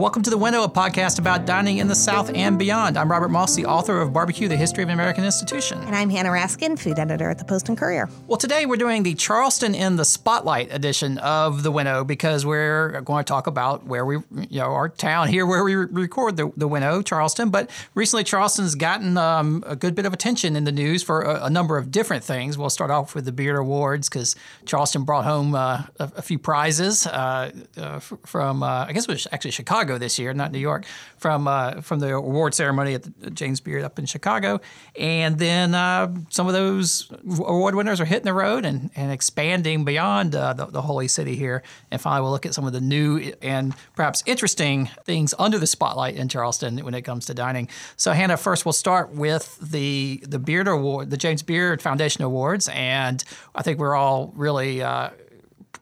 Welcome to the Winnow, a podcast about dining in the South and beyond. I'm Robert Moss, the author of Barbecue, the History of an American Institution. And I'm Hannah Raskin, food editor at the Post and Courier. Well, today we're doing the Charleston in the Spotlight edition of the Winnow because we're going to talk about where we, you know, our town here where we record the, the Winnow, Charleston. But recently, Charleston's gotten um, a good bit of attention in the news for a, a, number of different things. We'll start off with the Beard Awards because Charleston brought home uh, a, a, few prizes uh, uh, from, uh, I guess it was actually Chicago Chicago this year, not New York, from uh, from the award ceremony at the James Beard up in Chicago. And then uh, some of those award winners are hitting the road and, and expanding beyond uh, the, the, holy city here. And finally, we'll look at some of the new and perhaps interesting things under the spotlight in Charleston when it comes to dining. So, Hannah, first we'll start with the the Beard Award, the James Beard Foundation Awards, and I think we're all really uh,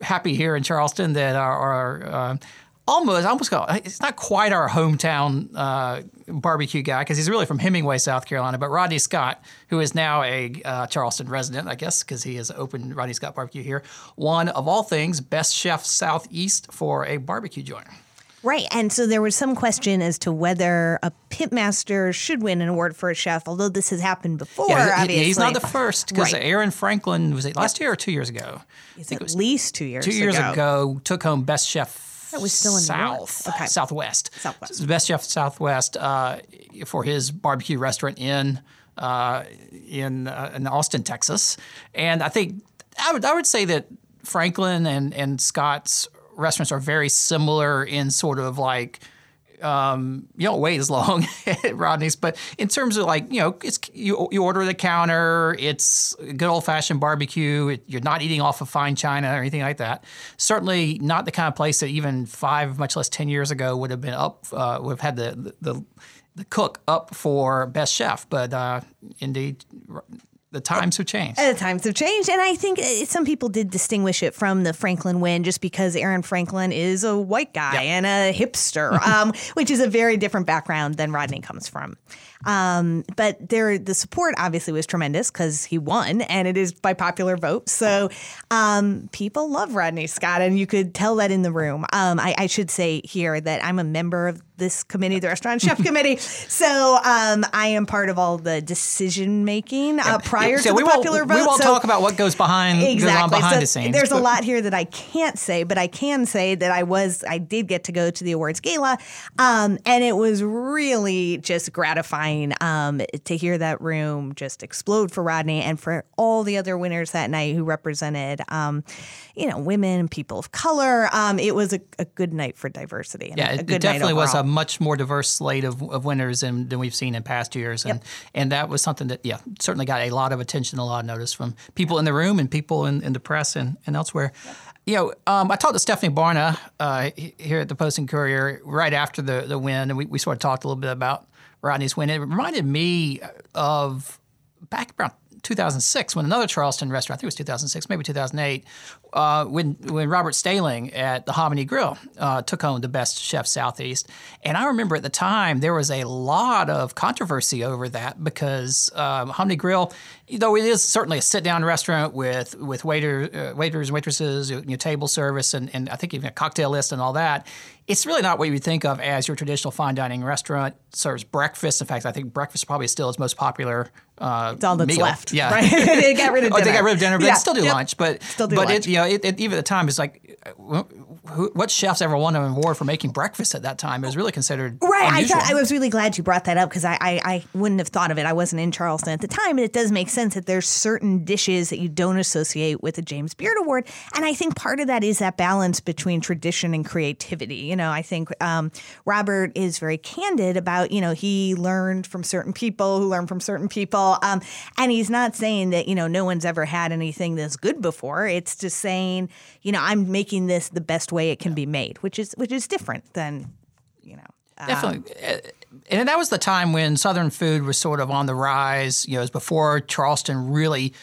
happy here in Charleston that our, our uh, almost, I almost call it's not quite our hometown uh, barbecue guy because he's really from Hemingway, South Carolina. But Rodney Scott, who is now a uh, Charleston resident, I guess, because he has opened Rodney Scott Barbecue here, won of all things Best Chef Southeast for a barbecue joint. Right. And so there was some question as to whether a pitmaster should win an award for a chef, although this has happened before, yeah, obviously. He's not the first because right. Aaron Franklin, was it last year or two years ago? It's at least two years Two years ago. ago, took home Best Chef that was still in South, okay. Southwest. Southwest. The best chef Southwest uh, for his barbecue restaurant in uh, in uh, in Austin, Texas. And I think I would I would say that Franklin and and Scott's restaurants are very similar in sort of like um, you don't wait as long at Rodney's, but in terms of like you know, it's you, you order the counter. It's good old fashioned barbecue. It, you're not eating off of fine china or anything like that. Certainly not the kind of place that even five, much less ten years ago would have been up. Uh, would have had the, the the cook up for best chef, but uh, indeed the times have changed. The times have changed. And I think uh, some people did distinguish it from the Franklin win just because Aaron Franklin is a white guy and a hipster, um, which is a very different background than Rodney comes from. Um, but there, the support obviously was tremendous because he won, and it is by popular vote. So um, people love Rodney Scott, and you could tell that in the room. Um, I, I, should say here that I'm a member of this committee, the Restaurant Chef Committee. So um, I am part of all the decision making uh, prior yeah, so to the popular vote. We won't so talk about what goes behind exactly. goes behind so the scenes. There's but. a lot here that I can't say, but I can say that I was I did get to go to the awards gala, um, and it was really just gratifying um, to hear that room just explode for Rodney and for all the other winners that night who represented, um, you know, women, people of color. Um, it was a, a, good night for diversity. yeah, it, it definitely was a much more diverse slate of, of winners than, than we've seen in past years, and yep. and that was something that yeah certainly got a lot of attention, a lot of notice from people in the room and people in, in the press and, and elsewhere. Yep you know, um, I talked to Stephanie Barna uh, here at the Post and Courier right after the, the win, and we, we sort of talked a little bit about Rodney's win. It reminded me of back around 2006 when another Charleston restaurant, I think it was 2006, maybe 2008, uh, when when Robert Stehling at the Hominy Grill uh, took home the best chef southeast, and I remember at the time there was a lot of controversy over that because um, Hominy Grill, though it is certainly a sit down restaurant with with waiter uh, waiters and waitresses, you know, table service, and, and I think even a cocktail list and all that. It's really not what you would think of as your traditional fine dining restaurant. Serves breakfast. In fact, I think breakfast probably is still its most popular. Uh, it's all that's meal. left. Yeah, right? they got rid of dinner. oh, they got rid of dinner, but yeah. they still do yep. lunch. But still do but lunch. It, you know, it, it, even at the time, it's like who, what chefs ever won an award for making breakfast at that time? It was really considered right. Unusual. I thought I was really glad you brought that up because I, I, I wouldn't have thought of it. I wasn't in Charleston at the time, and it does make sense that there's certain dishes that you don't associate with a James Beard Award, and I think part of that is that balance between tradition and creativity. You know, I think um, Robert is very candid about you know he learned from certain people who learned from certain people, um, and he's not saying that you know no one's ever had anything this good before. It's just saying you know I'm making this the best way it can be made, which is which is different than you know. Um, Definitely, and that was the time when Southern food was sort of on the rise. You know, it was before Charleston really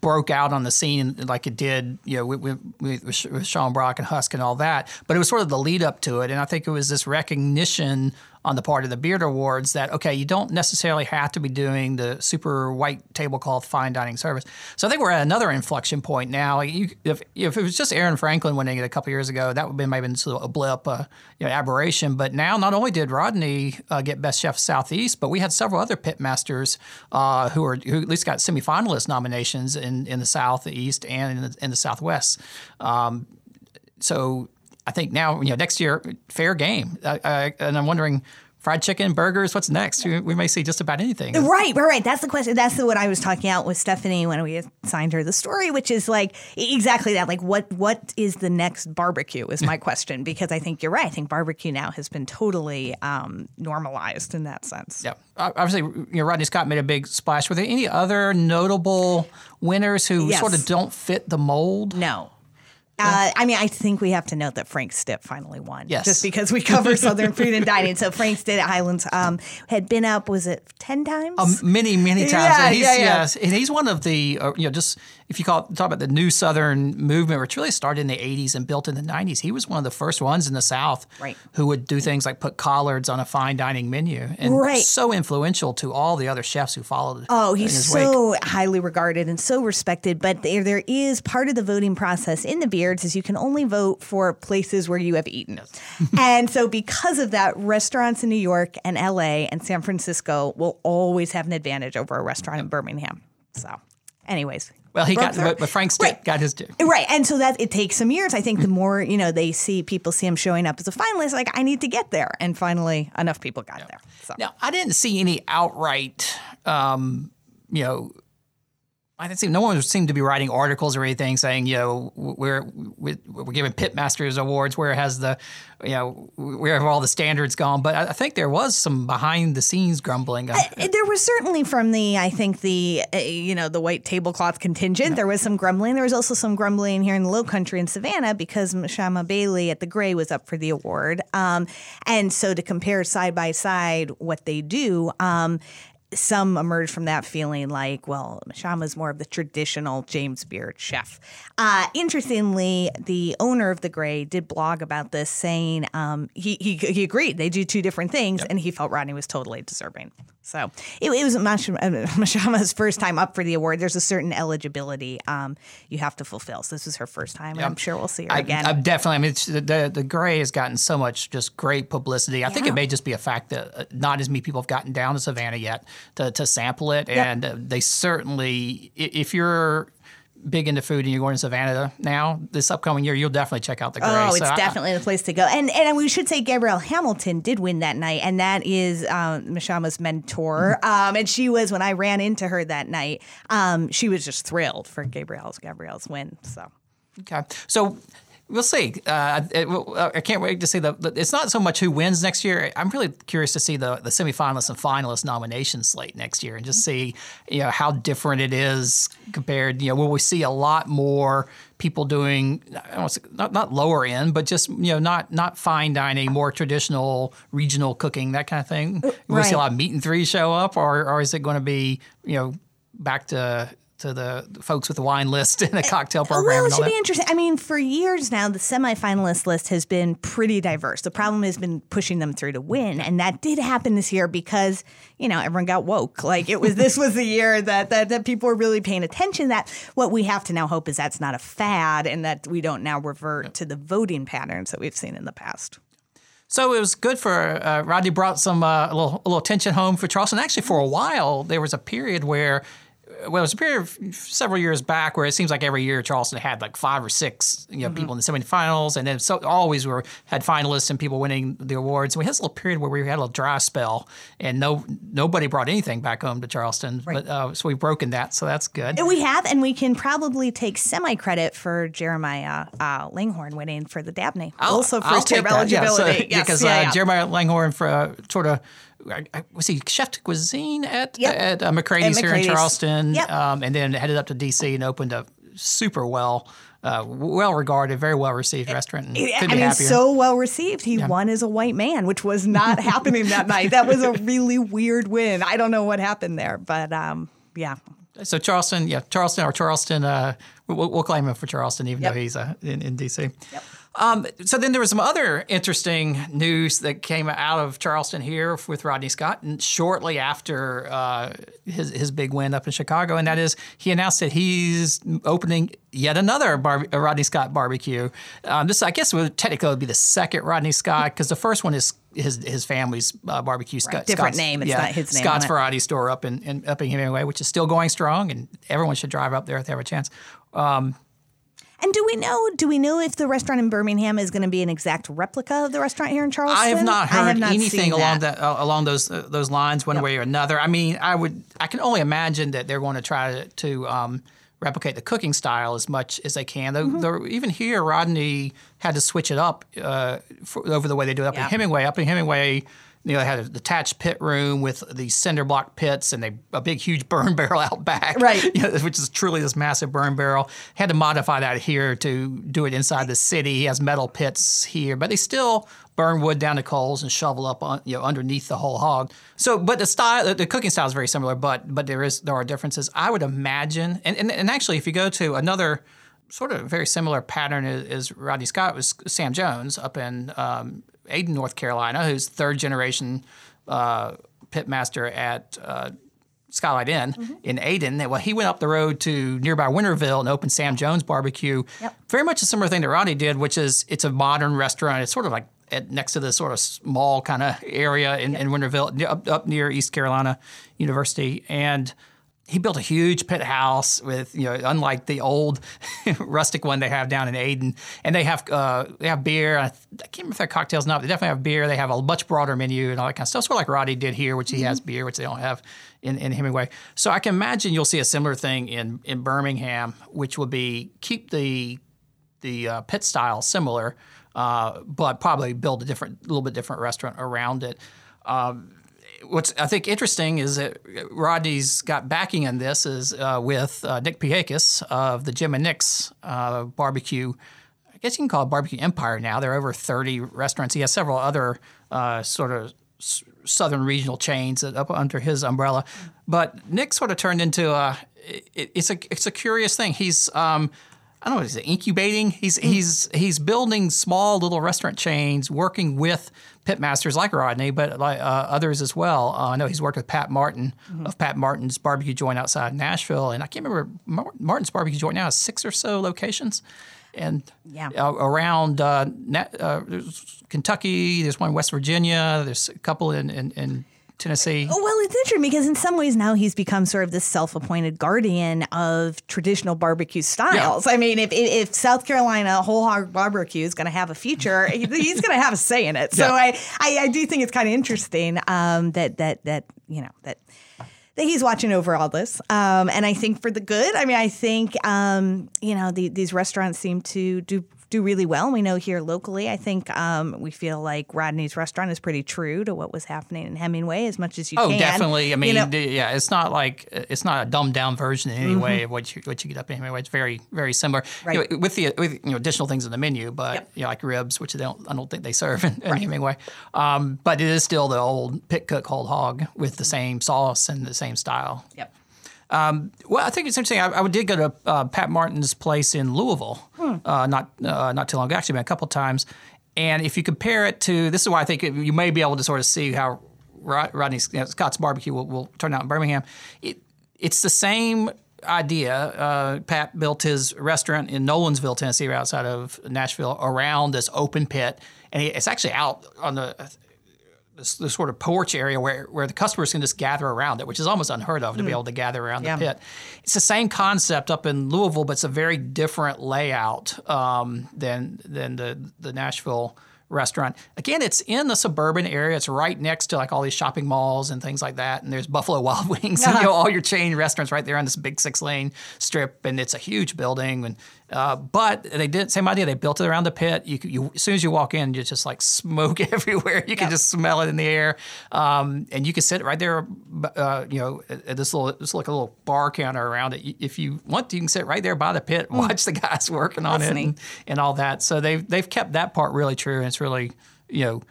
broke out on the scene like it did. You know, with, with, with Sean Brock and Husk and all that. But it was sort of the lead up to it, and I think it was this recognition on the part of the Beard Awards that okay, you don't necessarily have to be doing the super white tablecloth fine dining service. So I think we're at another inflection point now. You, if, if it was just Aaron Franklin winning it a couple years ago, that would have been maybe a blip, uh, you know, aberration. But now, not only did Rodney uh, get Best Chef Southeast, but we had several other pitmasters uh, who are who at least got semifinalist nominations in, in the Southeast and in the, in the Southwest. Um, so I think now, you know, next year, fair game. and I'm wondering fried chicken, burgers. What's next? We may see just about anything. Right, right, right. That's the question. That's the, what I was talking out with Stephanie when we assigned her the story, which is like exactly that. Like, what what is the next barbecue? Is my question because I think you're right. I think barbecue now has been totally um, normalized in that sense. Yeah, obviously, you know, Rodney Scott made a big splash. Were there any other notable winners who yes. sort of don't fit the mold? No. Uh, I mean, I think we have to note that Frank Stitt finally won. Yes. Just because we cover Southern food and dining. So Frank Stitt at Highlands um, had been up, was it 10 times? Um, many, many times. Yeah, and he's, yeah, yeah. Yes, and he's one of the, uh, you know, just if you call talk about the new Southern movement, which really started in the 80s and built in the 90s, he was one of the first ones in the South right. who would do things like put collards on a fine dining menu. And right. so influential to all the other chefs who followed Oh, he's so wake. highly regarded and so respected. But there, there is part of the voting process in the Beards is you can only vote for places where you have eaten. and so because of that, restaurants in New York and LA and San Francisco will always have an advantage over a restaurant in Birmingham. So anyways, well, he got, but, but Frank Stitt right. got his due. Right. And so that it takes some years. I think the more, you know, they see people see him showing up as a finalist, like, I need to get there. And finally, enough people got yeah. there. So. Now, I didn't see any outright, um, you know, I didn't see no one seemed to be writing articles or anything saying, you know, we're we're, giving pitmasters awards. Where has the, you know, where have all the standards gone? But I think there was some behind the scenes grumbling. Uh, there was certainly from the, I think the, uh, you know, the white tablecloth contingent. Yeah. There was some grumbling. There was also some grumbling here in the Low Country in Savannah because Mashama Bailey at the Grey was up for the award, um, and so to compare side by side what they do. Um, some emerge from that feeling like, well, Mashama is more of the traditional James Beard chef. Uh, interestingly, the owner of the Grey did blog about this, saying um, he, he, he agreed they do two different things, yep. and he felt Rodney was totally deserving. So it, it was Mashama's first time up for the award. There's a certain eligibility um, you have to fulfill. So this was her first time, and yep. I'm sure we'll see her I, again. I definitely. I mean, the the Grey has gotten so much just great publicity. I yeah. think it may just be a fact that uh, not as many people have gotten down to Savannah yet to, to sample it, yep. and uh, they certainly, if you're big into food and you're going to Savannah now, this upcoming year, you'll definitely check out the Grey. Oh, it's so definitely I, the place to go. And and we should say Gabrielle Hamilton did win that night, and that is um, Mashama's mentor. Mm-hmm. Um, and she was when I ran into her that night. Um, she was just thrilled for Gabrielle's Gabrielle's win. So. Okay, so we'll see. Uh, it, uh, I can't wait to see the, the, It's not so much who wins next year. I'm really curious to see the the semifinalists and finalists nomination slate next year, and just mm-hmm. see you know how different it is compared. You know, will we see a lot more people doing not not lower end, but just you know not not fine dining, more traditional regional cooking, that kind of thing. Uh, will right. we see a lot of meat and three show up, or or is it going to be you know back to to the folks with the wine list and the cocktail program. Well, it should be interesting. I mean, for years now, the semifinalist list has been pretty diverse. The problem has been pushing them through to win, and that did happen this year because you know everyone got woke. Like it was this was the year that, that that people were really paying attention. That what we have to now hope is that's not a fad, and that we don't now revert to the voting patterns that we've seen in the past. So it was good for uh, Rodney brought some uh, a little a little attention home for Charleston. Actually, for a while there was a period where well, it was a period of several years back where it seems like every year Charleston had like five or six you know mm-hmm. people in the semifinals, and then so always were had finalists and people winning the awards. And we had a little period where we had a little dry spell, and no nobody brought anything back home to Charleston. Right. But uh, so we've broken that, so that's good. And we have, and we can probably take semi credit for Jeremiah uh, Langhorne winning for the Dabney, I'll, also first year eligibility. Yeah, so, yes, because yeah, uh, yeah. Jeremiah Langhorne for uh, sort of was he chef de cuisine at yep. at uh, McCrady's, at here in Charleston, yep. um, and then headed up to DC and opened a super well. Uh, well regarded, very well received restaurant. And I mean, happier. so well received. He yeah. won as a white man, which was not happening that night. That was a really weird win. I don't know what happened there, but um, yeah. So Charleston, yeah, Charleston or Charleston. Uh, we'll, we'll, claim him for Charleston, even yep. though he's uh, in, in DC. Yep. Um, so then there was some other interesting news that came out of Charleston here with Rodney Scott, and shortly after uh, his his big win up in Chicago, and that is he announced that he's opening yet another bar- Rodney Scott barbecue. Um, this, I guess, would technically would be the second Rodney Scott because the first one is his his family's uh, barbecue. Scott, Different name. It's yeah, not his name Scott's. Variety Store up in, in up in Hemingway, which is still going strong, and everyone should drive up there if they have a chance. And do we know? Do we know if the restaurant in Birmingham is going to be an exact replica of the restaurant here in Charleston? I have not heard have not anything along that, uh, along those uh, those lines one Yep. way or another. I mean, I would I can only imagine that they're going to try to, to um, replicate the cooking style as much as they can. Though, Mm-hmm. even here, Rodney had to switch it up uh, for, over the way they do it up Yeah. in Hemingway. Up in Hemingway. You know, they had a detached pit room with these cinder block pits and they, a big, huge burn barrel out back, Right. you know, which is truly this massive burn barrel. Had to modify that here to do it inside the city. He has metal pits here, but they still burn wood down to coals and shovel up on, you know underneath the whole hog. So, but the style, the, the cooking style is very similar, but but there is there are differences. I would imagine, and and, and actually, if you go to another sort of very similar pattern is, as Rodney Scott was Sam Jones up in um, Ayden, North Carolina, who's third generation uh, pitmaster at. Uh, Skylight Inn Mm-hmm. in Ayden. Well, he went up the road to nearby Winterville and opened Sam Jones Barbecue. Yep. Very much a similar thing that Rodney did, which is it's a modern restaurant. It's sort of like at, next to this sort of small kind of area in, in Winterville, up, up near East Carolina University. And he built a huge pit house with, you know, unlike the old rustic one they have down in Ayden. And they have uh, they have beer. I, can't remember if they have cocktails or not. But they definitely have beer. They have a much broader menu and all that kind of stuff. Sort of like Roddy did here, which he has beer, which they don't have in, in Hemingway. So I can imagine you'll see a similar thing in in Birmingham, which will be keep the the uh, pit style similar, uh, but probably build a different, little bit different restaurant around it. Um, what's I think interesting is that Rodney's got backing in this is uh, with uh, Nick Pihakis of the Jim and Nick's uh, barbecue. I guess you can call it barbecue empire now. There are over 30 restaurants. He has several other uh, sort of s- southern regional chains up under his umbrella. But Nick sort of turned into a. It, it's a it's a curious thing. He's um, I don't know, is it incubating? He's he's he's building small little restaurant chains, working with pitmasters like Rodney, but like uh, others as well. Uh, I know he's worked with Pat Martin of Pat Martin's barbecue joint outside Nashville, and I can't remember Martin's barbecue joint now has six or so locations, and Yeah. uh, around uh, uh, Kentucky, there's one in West Virginia, there's a couple in in, in Tennessee. Well, it's interesting because in some ways now he's become sort of this self-appointed guardian of traditional barbecue styles. I mean, if, if if South Carolina whole hog barbecue is going to have a future, he's going to have a say in it. So Yeah. I, I I do think it's kind of interesting um, that that that you know that that he's watching over all this. Um, and I think for the good. I mean, I think um, you know the, these restaurants seem to do do really well. We know here locally. I think um, we feel like Rodney's restaurant is pretty true to what was happening in Hemingway as much as you can. Oh, can. definitely. I You mean, know- yeah, it's not like it's not a dumbed down version in any way of what you what you get up in anyway. It's very very similar. You know, with the with you know additional things in the menu, but you know like ribs, which they don't I don't think they serve in, in Hemingway. Um, but it is still the old pit cook whole hog with the same sauce and the same style. Yep. Well, I think it's interesting. I, I did go to uh, Pat Martin's place in Louisville, uh, not uh, not too long ago. Actually, been a couple times. And if you compare it to, this is why I think it, you may be able to sort of see how Rodney you know, Scott's barbecue will, will turn out in Birmingham. It, it's the same idea. Uh, Pat built his restaurant in Nolensville, Tennessee, right outside of Nashville, around this open pit, and it's actually out on the this, this sort of porch area where, where the customers can just gather around it, which is almost unheard of to be able to gather around Yeah. the pit. It's the same concept up in Louisville, but it's a very different layout um, than than the the Nashville restaurant. Again, it's in the suburban area. It's right next to like all these shopping malls and things like that. And there's Buffalo Wild Wings and you know, all your chain restaurants right there on this big six lane strip. And it's a huge building. And uh, but they did same idea. They built it around the pit. You, you as soon as you walk in, you just like smoke everywhere. You can just smell it in the air. Um, and you can sit right there. Uh, you know, at, this little it's like a little bar counter around it. If you want to, you can sit right there by the pit and watch the guys working on That's it and, and all that. So they've they've kept that part really true. And it's really you know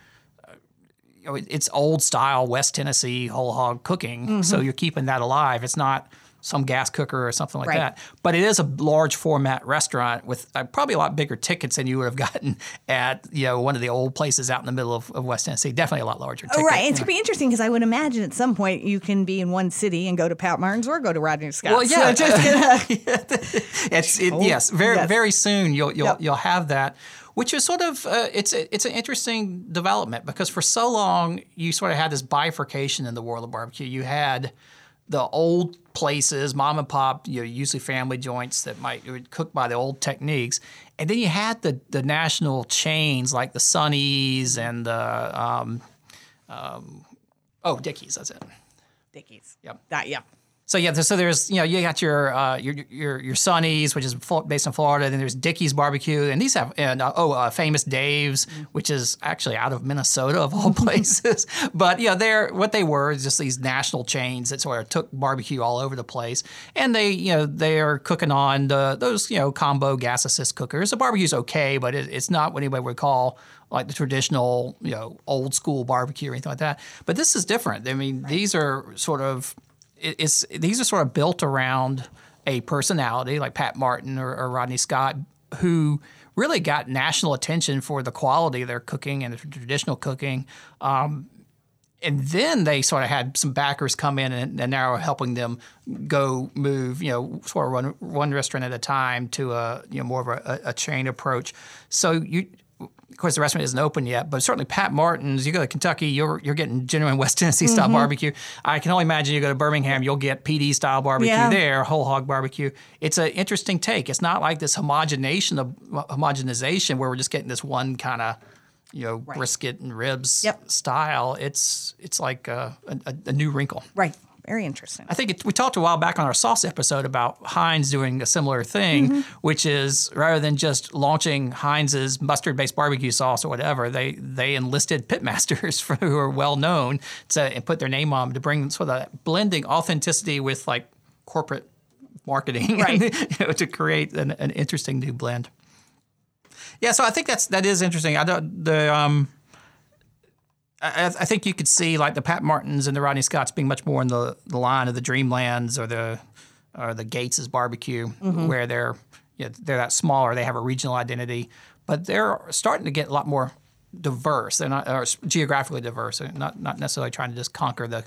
you know, it's old style West Tennessee whole hog cooking. So you're keeping that alive. It's not some gas cooker or something like Right. that. But it is a large format restaurant with uh, probably a lot bigger tickets than you would have gotten at you know one of the old places out in the middle of, of West Tennessee. Definitely a lot larger. Ticket. Oh, right. It's going to be interesting because I would imagine at some point you can be in one city and go to Pat Martin's or go to Rodney Scott's. Well, yeah, So just it's it, yes, very Yes. very soon you'll you'll Yep. you'll have that, which is sort of uh, it's a, it's an interesting development because for so long you sort of had this bifurcation in the world of barbecue. You had the old places, mom and pop, you know, usually family joints that might would cook by the old techniques, and then you had the the national chains like the Sunnies and the um, um, oh Dickey's. That's it. Dickey's. Yep. That, yeah. So yeah, so there's you know you got your uh, your your your Sonny's, which is based in Florida. Then there's Dickey's Barbecue, and these have and uh, oh uh, Famous Dave's, which is actually out of Minnesota of all places. but yeah, they're what they were is just these national chains that sort of took barbecue all over the place, and they you know they are cooking on the, those you know combo gas assist cookers. The barbecue's okay, but it, it's not what anybody would call like the traditional you know old school barbecue or anything like that. But this is different. I mean, these are sort of it's these are sort of built around a personality like Pat Martin or, or Rodney Scott who really got national attention for the quality of their cooking and the traditional cooking. Um, and then they sort of had some backers come in and, and now are helping them go move, you know, sort of run one restaurant at a time to a you know more of a, a chain approach. So you, of course, the restaurant isn't open yet, but certainly Pat Martin's. You go to Kentucky, you're you're getting genuine West Tennessee style Mm-hmm. barbecue. I can only imagine you go to Birmingham, you'll get Pee Dee style barbecue Yeah. there, whole hog barbecue. It's an interesting take. It's not like this homogenation of homogenization where we're just getting this one kind of you know brisket and ribs Yep. style. It's it's like a, a, a new wrinkle. Right. Very interesting. I think it, we talked a while back on our sauce episode about Heinz doing a similar thing, Mm-hmm. which is rather than just launching Heinz's mustard-based barbecue sauce or whatever, they they enlisted pitmasters who are well known to and put their name on to bring sort of that blending authenticity with like corporate marketing Right. you know, to create an, an interesting new blend. Yeah, so I think that's that is interesting. I don't the um. I, I think you could see like the Pat Martins and the Rodney Scotts being much more in the, the line of the Dreamlands or the or the Gates's barbecue, mm-hmm. where they're you know, they're that smaller. They have a regional identity, but they're starting to get a lot more diverse. They're not or geographically diverse. They're not not necessarily trying to just conquer the.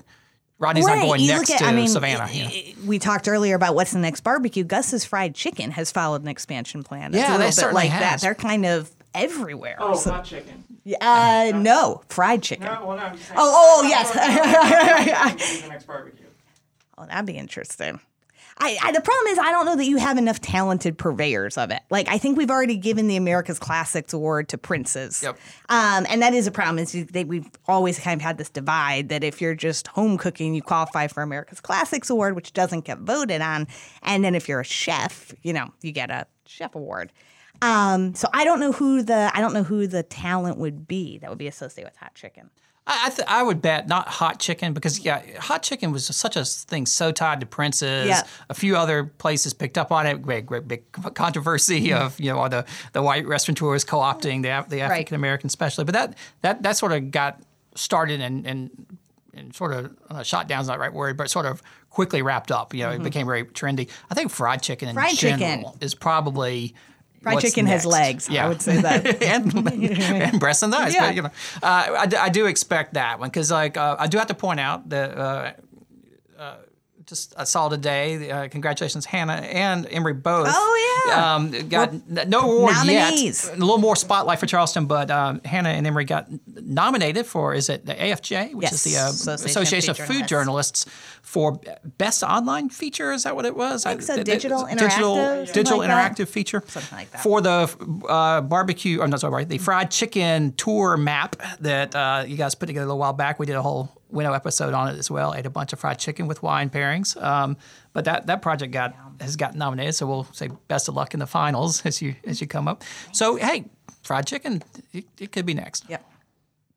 Rodney's not going You next at, to I mean, Savannah. i- you know. We talked earlier about what's the next barbecue. Gus's Fried Chicken has followed an expansion plan. It's Yeah, a they little bit certainly like that. They're kind of everywhere. Oh, So- hot chicken. Uh, no, fried chicken. No, well, no, saying- Oh, oh, yes. The next barbecue. Oh, that'd be interesting. I, I the problem is I don't know that you have enough talented purveyors of it. Like I think we've already given the America's Classics Award to Prince's. Yep. Um, and that is a problem. Is they, we've always kind of had this divide that if you're just home cooking, you qualify for America's Classics Award, which doesn't get voted on, and then if you're a chef, you know, you get a chef award. Um, so I don't know who the I don't know who the talent would be that would be associated with hot chicken. I I, th- I would bet not hot chicken because yeah, hot chicken was such a thing so tied to Prince's. Yeah. A few other places picked up on it. Great, great big controversy of you know all the the white restaurateurs co-opting the the African American especially. But that that that sort of got started and and. And sort of uh, shot down's not the right word, but sort of quickly wrapped up. You know, it became very trendy. I think fried chicken in Mm-hmm. Fried general chicken. is probably Fried chicken has next. legs. I would say that. and, and breasts and thighs. Yeah. But you know, uh, I, I do expect that one because like uh, I do have to point out that. Uh, uh, just I saw today. Uh, congratulations, Hannah and Emery both. Oh, yeah. um, got n- no award nominees. yet. A little more spotlight for Charleston, but um, Hannah and Emery got nominated for is it the AFJ, which Yes, is the uh, Association of Association of Food Food Journalists for best online feature. Is that what it was? I think so. Digital, digital, interactive, something digital like that. feature Something like that. for the uh, barbecue. I'm not sorry, the fried chicken tour map that uh, you guys put together a little while back. We did a whole winnow episode on it as well. Ate a bunch of fried chicken with wine pairings. Um, but that that project got has gotten nominated, so we'll say best of luck in the finals as you as you come up. So hey, fried chicken, it, it could be next. Yep.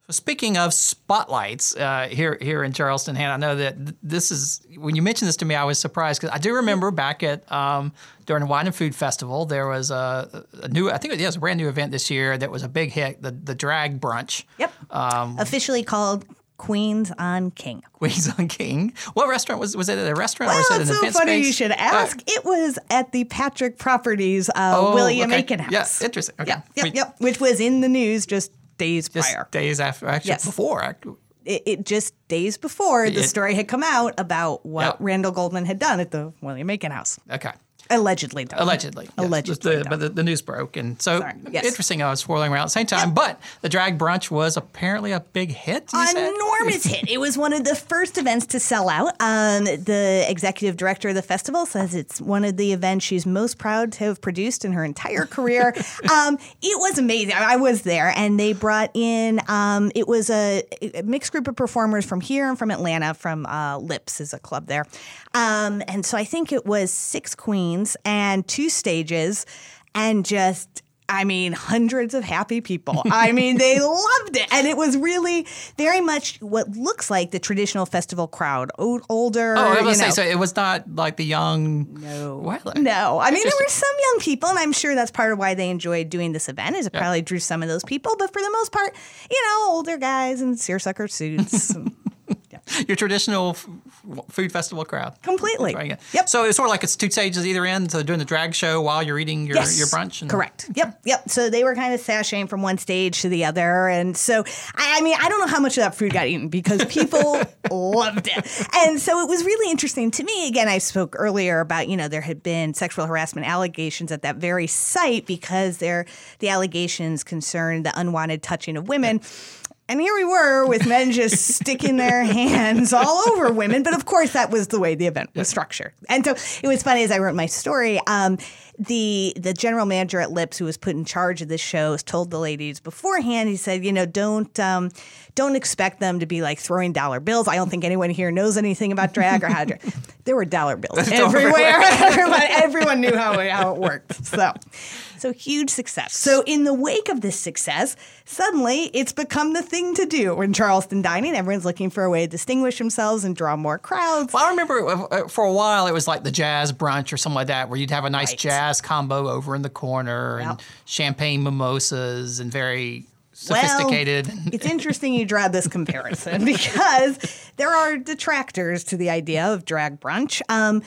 So speaking of spotlights uh, here here in Charleston, Hannah, I know that th- this is when you mentioned this to me, I was surprised because I do remember back at um, during the Wine and Food Festival, there was a, a new, I think it was a brand new event this year that was a big hit, the the drag brunch. Yep. Um, Officially called Queens on King. Queens on King. What restaurant was was it? At a restaurant or was it it's an so funny space? you should Uh, ask. it was at the Patrick Properties uh, Oh, William okay. Aiken House. Yeah, interesting. Okay. Yep, yep, We- yep. Which was in the news just days just prior. days after, actually Yes. before. It, it just days before the story had come out about what Yep. Randall Goldman had done at the William Aiken House. Okay. Allegedly. Allegedly. yes. Allegedly The- but the, the news broke. And so Yes. interesting, I was swirling around at the same time. But the drag brunch was apparently a big hit. Enormous hit. It was one of the first events to sell out. Um, the executive director of the festival says it's one of the events she's most proud to have produced in her entire career. um, it was amazing. I I was there, and they brought in. Um, it was a, a mixed group of performers from here and from Atlanta. From uh, Lips is a club there, um, and so I think it was six queens and two stages, and just. I mean, hundreds of happy people. I mean, they loved it. And it was really very much what looks like the traditional festival crowd. O- older. Oh, I was say so. It was not like the young. No. No, I mean there were some young people, and I'm sure that's part of why they enjoyed doing this event. Is it probably drew some of those people, but for the most part, you know, older guys in seersucker suits. your traditional f- food festival crowd. Completely. Right, yeah. Yep. So it's sort of like it's two stages either end. So doing the drag show while you're eating your, your brunch. And, Correct. Yep. Yep. So they were kind of sashaying from one stage to the other. And so, I, I mean, I don't know how much of that food got eaten because people loved it. And so it was really interesting to me. Again, I spoke earlier about, you know, there had been sexual harassment allegations at that very site because they're, the allegations concerned the unwanted touching of women. And here we were with men just sticking their hands all over women. But of course, that was the way the event was structured. And so it was funny as I wrote my story. Um, the the general manager at Lips, who was put in charge of this show, told the ladies beforehand. He said, you know, don't um, don't expect them to be like throwing dollar bills. I don't think anyone here knows anything about drag or how to drag. There were dollar bills everywhere. everyone, everyone knew how it, how it worked. So. So huge success. So in the wake of this success, suddenly it's become the thing to do in Charleston dining. Everyone's looking for a way to distinguish themselves and draw more crowds. Well, I remember uh, for a while it was like the jazz brunch or something like that, where you'd have a nice Right. jazz combo over in the corner and champagne mimosas and very sophisticated. Well, it's interesting you draw this comparison because there are detractors to the idea of drag brunch. Um,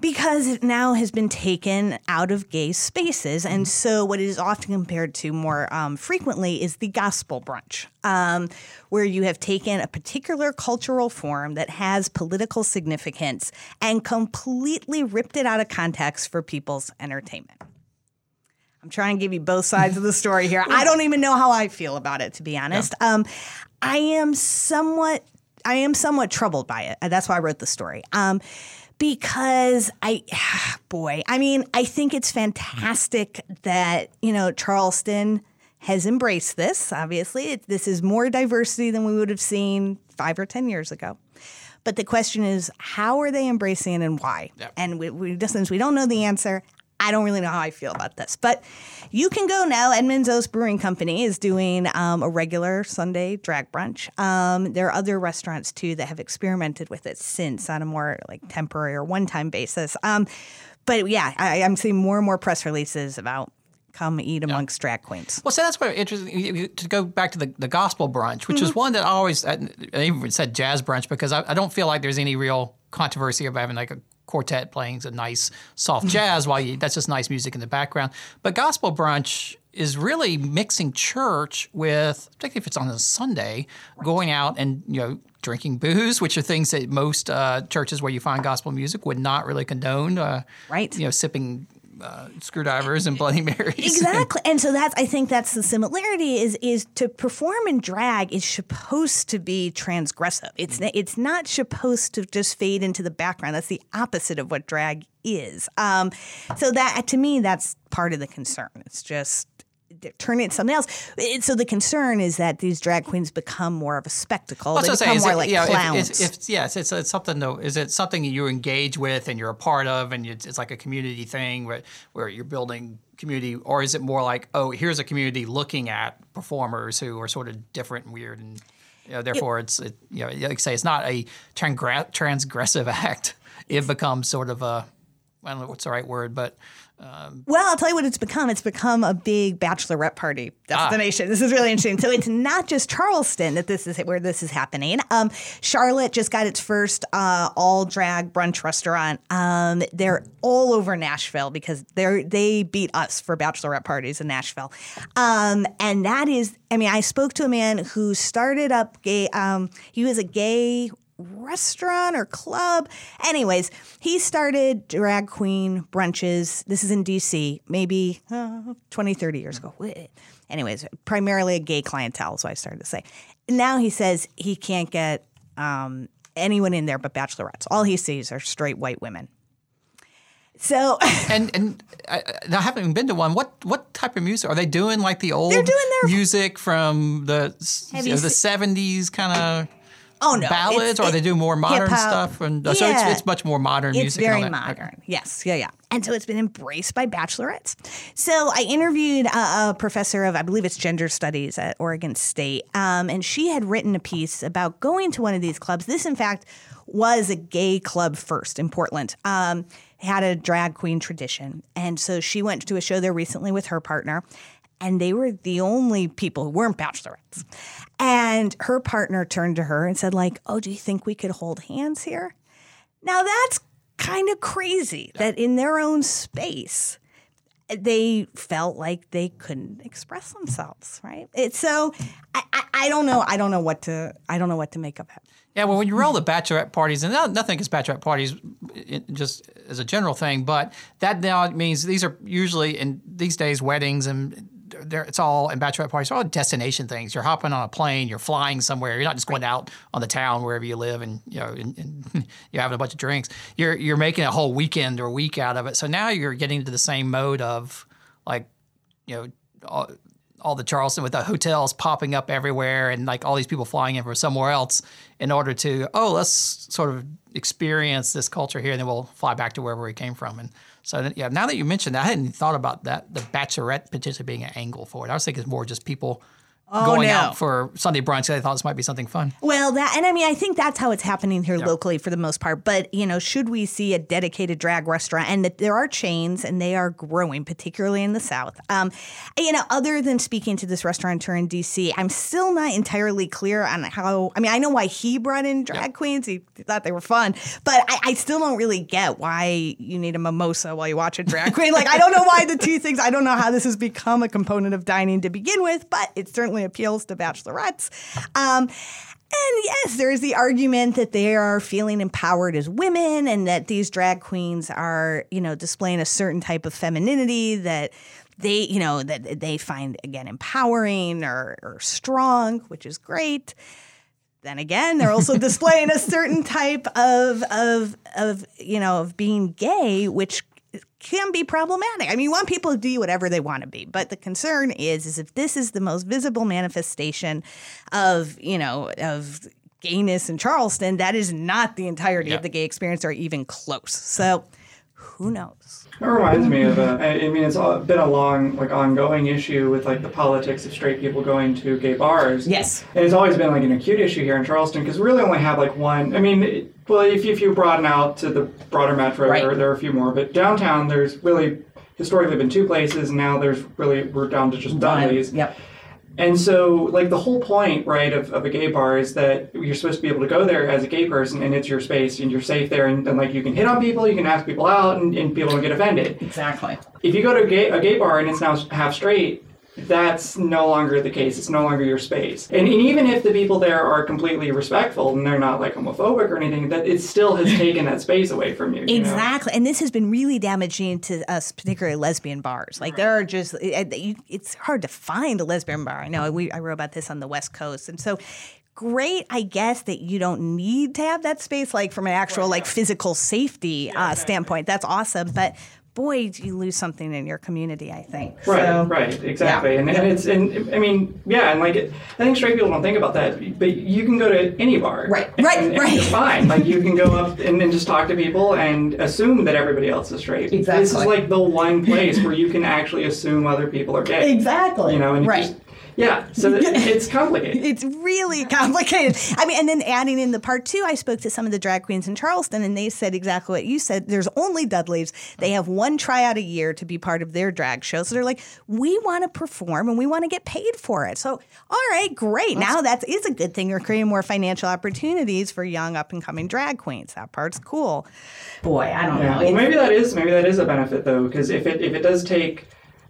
because it now has been taken out of gay spaces. And so, what it is often compared to more um, frequently is the gospel brunch, um, where you have taken a particular cultural form that has political significance and completely ripped it out of context for people's entertainment. I'm trying to give you both sides of the story here. I don't even know how I feel about it, to be honest. Um, I am somewhat, I am somewhat troubled by it. That's why I wrote the story. Because I, boy, I mean, I think it's fantastic that you know Charleston has embraced this. Obviously, it, this is more diversity than we would have seen five or ten years ago. But the question is, how are they embracing it and why? Yep. And we, we, since we don't know the answer, I don't really know how I feel about this. But you can go now. Edmund's Oast Brewing Company is doing um, a regular Sunday drag brunch. Um, there are other restaurants too that have experimented with it since on a more like temporary or one-time basis. Um, but yeah, I, I'm seeing more and more press releases about come eat amongst drag queens. Well, so that's what interesting to go back to the, the gospel brunch, which Mm-hmm. is one that I always I even said jazz brunch because I, I don't feel like there's any real controversy of having like a quartet playing some nice soft jazz while you that's just nice music in the background. But gospel brunch is really mixing church with, particularly if it's on a Sunday, going out and you know drinking booze, which are things that most uh, churches where you find gospel music would not really condone. Uh, Right. You know, sipping. Uh, screwdrivers and Bloody Marys. Exactly. And so that's I think that's the similarity is is to perform in drag is supposed to be transgressive. It's it's not supposed to just fade into the background. That's the opposite of what drag is. Um, so that to me that's part of the concern. It's just turn it into something else. It- so the concern is that these drag queens become more of a spectacle. Well, they become more it- like you know, clowns. If, if, yes, it's, it's something though. Is it something you engage with and you're a part of, and it's, it's like a community thing where where you're building community, or is it more like, oh, here's a community looking at performers who are sort of different and weird, and you know, therefore it's it, you know, like I say, it's not a transgressive act. It becomes sort of a I don't know what's the right word, but Well, I'll tell you what it's become. It's become a big bachelorette party destination. This is really interesting. So it's not just Charleston that this is where this is happening. Um, Charlotte just got its first uh, all drag brunch restaurant. Um, they're all over Nashville because they they beat us for bachelorette parties in Nashville, um, and that is. I mean, I spoke to a man who started up gay. Um, he was a gay restaurant or club. Anyways, he started drag queen brunches. This is in DC, maybe uh, 20, 30 years ago. Anyways, primarily a gay clientele, so I started to say. Now he says he can't get um, anyone in there but bachelorettes. All he sees are straight white women. So and and haven't even been to one. What what type of music are they doing? Like the old They're doing their- music from the you know, the seventies kind of Oh no, ballads, It's- or they do more modern stuff, and so Yeah. it's, it's much more modern It's music. all very that. Okay. modern. Yes, yeah, yeah. And so it's been embraced by bachelorettes. So I interviewed a, a professor of, I believe it's gender studies at Oregon State, um, and she had written a piece about going to one of these clubs. This, in fact, was a gay club first in Portland. Um, had a drag queen tradition, and so she went to a show there recently with her partner. And they were the only people who weren't bachelorettes. And her partner turned to her and said, like, oh, do you think we could hold hands here? Now that's kind of crazy that in their own space they felt like they couldn't express themselves, right? It's so I, I, I don't know I don't know what to I don't know what to make of it. Yeah, well, when you roll the bachelorette parties, and nothing against bachelorette parties, it, just as a general thing, but that now means these are usually in these days weddings and it's all and bachelorette parties are all destination things. You're hopping on a plane, you're flying somewhere. You're not just going out on the town wherever you live and you know and, and you're having a bunch of drinks. You're you're making a whole weekend or week out of it. So now you're getting into the same mode of like you know. All, all the Charleston with the hotels popping up everywhere and like all these people flying in from somewhere else in order to oh let's sort of experience this culture here and then we'll fly back to wherever we came from and so yeah now that you mentioned that I hadn't thought about that the bachelorette potentially being an angle for it. I was thinking it's more just people going no. out for Sunday brunch they thought this might be something fun Well, that and I mean I think that's how it's happening here locally for the most part. But you know, should we see a dedicated drag restaurant, and that there are chains and they are growing, particularly in the South. Um, you know, other than speaking to this restaurateur in DC, I'm still not entirely clear on how. I mean, I know why he brought in drag queens. He thought they were fun, but I, I still don't really get why you need a mimosa while you watch a drag queen. Like I don't know why the two things. I don't know how this has become a component of dining to begin with, but it certainly appeals to bachelorettes. Um, and yes, there is the argument that they are feeling empowered as women and that these drag queens are, you know, displaying a certain type of femininity that they, you know, that they find again empowering or, or strong, which is great. Then again, they're also displaying a certain type of of of you know of being gay, which can be problematic. I mean, you want people to do whatever they want to be, but the concern is is if this is the most visible manifestation of you know of gayness in Charleston, that is not the entirety Yeah. of the gay experience or even close. So, who knows? It reminds me of a, I mean, it's been a long, like, ongoing issue with, like, the politics of straight people going to gay bars. Yes. And it's always been, like, an acute issue here in Charleston because we really only have, like, one. I mean, it- well, if you, if you broaden out to the broader metro, Right. there, there are a few more. But downtown, there's really historically been two places, and now there's really, we're down to just Dudley's. Yep. And so, like, the whole point, right, of, of a gay bar is that you're supposed to be able to go there as a gay person and it's your space and you're safe there and, and like, you can hit on people, you can ask people out, and, and people don't get offended. Exactly. If you go to a gay, a gay bar and it's now half straight, that's no longer the case. It's no longer your space. And, and even if the people there are completely respectful and they're not like homophobic or anything, that it still has taken that space away from you. you know? Exactly. And this has been really damaging to us, particularly lesbian bars. Like there are just, it, it- it's hard to find a lesbian bar. I know we, I wrote about this on the West Coast. And so great, I guess, that you don't need to have that space, like from an actual like physical safety uh, standpoint. That's awesome. But boy, you lose something in your community, I think. Right, So- right, exactly, and, and it's and I mean, yeah, and like I think straight people don't think about that, but you can go to any bar, Right, and, right, and right. You're fine. Like you can go up and, and just talk to people and assume that everybody else is straight. Exactly. This is like the one place where you can actually assume other people are gay. Exactly. You know, and right. just, Yeah, so it's complicated. It's really complicated. I mean, and then adding in the part two, I spoke to some of the drag queens in Charleston, and they said exactly what you said. There's only Dudleys. They have one tryout a year to be part of their drag show. So they're like, we want to perform and we want to get paid for it. So, all right, great. now that is a good thing. You're creating more financial opportunities for young up and coming drag queens. That part's cool. Boy, I don't Yeah. know. Well, maybe that is maybe that is a benefit though, because if it if it does take,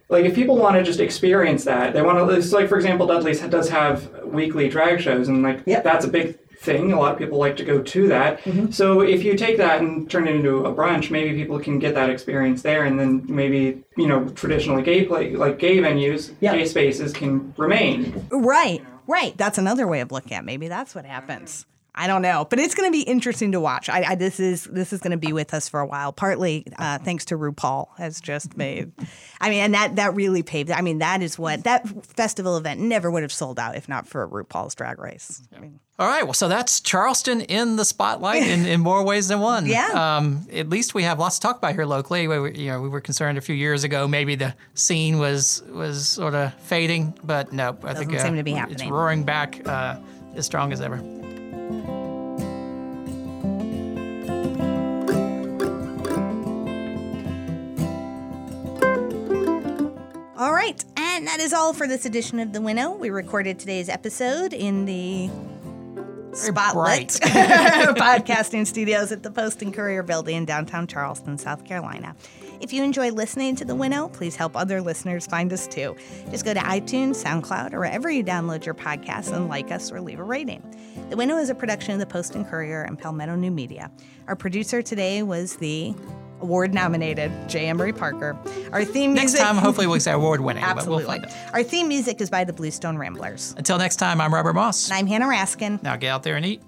like if people want to just experience that, they want to. It's like for example, Dudley's does have weekly drag shows, and like Yep. that's a big thing. A lot of people like to go to that. Mm-hmm. So if you take that and turn it into a brunch, maybe people can get that experience there, and then maybe you know traditionally gay play like gay venues, Yep. gay spaces can remain. Right, right. That's another way of looking at. It. Maybe that's what happens. I don't know, but it's going to be interesting to watch. I, I this is this is going to be with us for a while. Partly uh, thanks to RuPaul has just made. I mean, and that that really paved. I mean, that is what that festival event never would have sold out if not for RuPaul's Drag Race. I mean, All right, well, so that's Charleston in the spotlight in, in more ways than one. Yeah. Um, at least we have lots to talk about here locally. We, were- you know, we were concerned a few years ago maybe the scene was was sort of fading, but no, I think uh, seem to be it's roaring back uh, as strong as ever. All right, and that is all for this edition of the Winnow. We recorded today's episode in the Spotlight podcasting studios at the Post and Courier Building in downtown Charleston, South Carolina. If you enjoy listening to The Winnow, please help other listeners find us too. Just go to iTunes, SoundCloud, or wherever you download your podcasts and like us or leave a rating. The Winnow is a production of the Post and Courier and Palmetto New Media. Our producer today was the award nominated J. Emery Parker. Our theme music. Next music. time, hopefully, we'll say award winning. Absolutely. But we'll find. Our theme music is by the Bluestone Ramblers. Until next time, I'm Robert Moss. And I'm Hanna Raskin. Now get out there and eat.